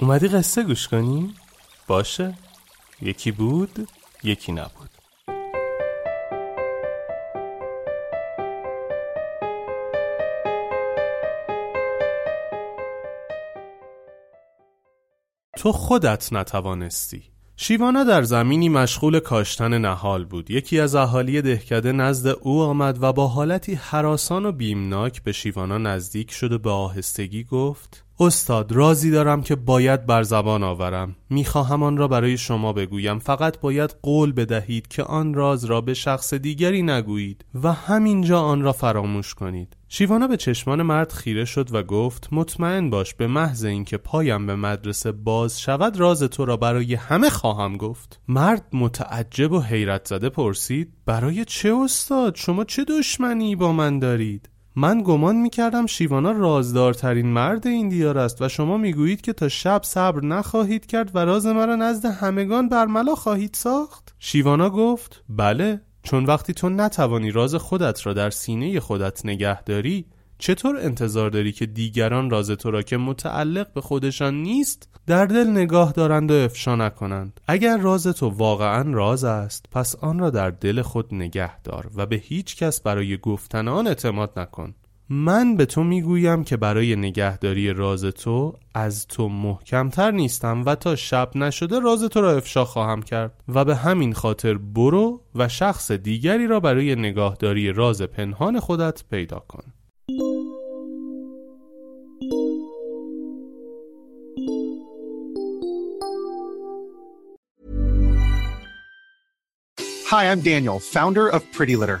اومدی قصه گوش کنی؟ باشه. یکی بود یکی نبود. تو خودت نتوانستی. شیوانا در زمینی مشغول کاشتن نهال بود. یکی از اهالی دهکده نزد او آمد و با حالتی حراسان و بیمناک به شیوانا نزدیک شد و به آهستگی گفت استاد رازی دارم که باید بر زبان آورم. می‌خواهم آن را برای شما بگویم. فقط باید قول بدهید که آن راز را به شخص دیگری نگویید و همینجا آن را فراموش کنید. شیوانا به چشمان مرد خیره شد و گفت مطمئن باش به محض اینکه پایم به مدرسه باز شود راز تو را برای همه خواهم گفت. مرد متعجب و حیرت زده پرسید برای چه استاد؟ شما چه دشمنی با من دارید؟ من گمان می‌کردم شیوانا رازدارترین مرد این دیار است و شما می‌گویید که تا شب صبر نخواهید کرد و راز مرا نزد همگان برملا خواهید ساخت. شیوانا گفت بله. چون وقتی تو نتوانی راز خودت را در سینه خودت نگه داری چطور انتظار داری که دیگران راز تو را که متعلق به خودشان نیست در دل نگاه دارند و افشا نکنند؟ اگر راز تو واقعا راز است پس آن را در دل خود نگه دار و به هیچ کس برای گفتن آن اعتماد نکن. من به تو می‌گویم که برای نگهداری راز تو از تو محکمتر نیستم و تا شب نشده راز تو را افشا خواهم کرد و به همین خاطر برو و شخص دیگری را برای نگاهداری راز پنهان خودت پیدا کن Hi, I'm Daniel, founder of Pretty Litter.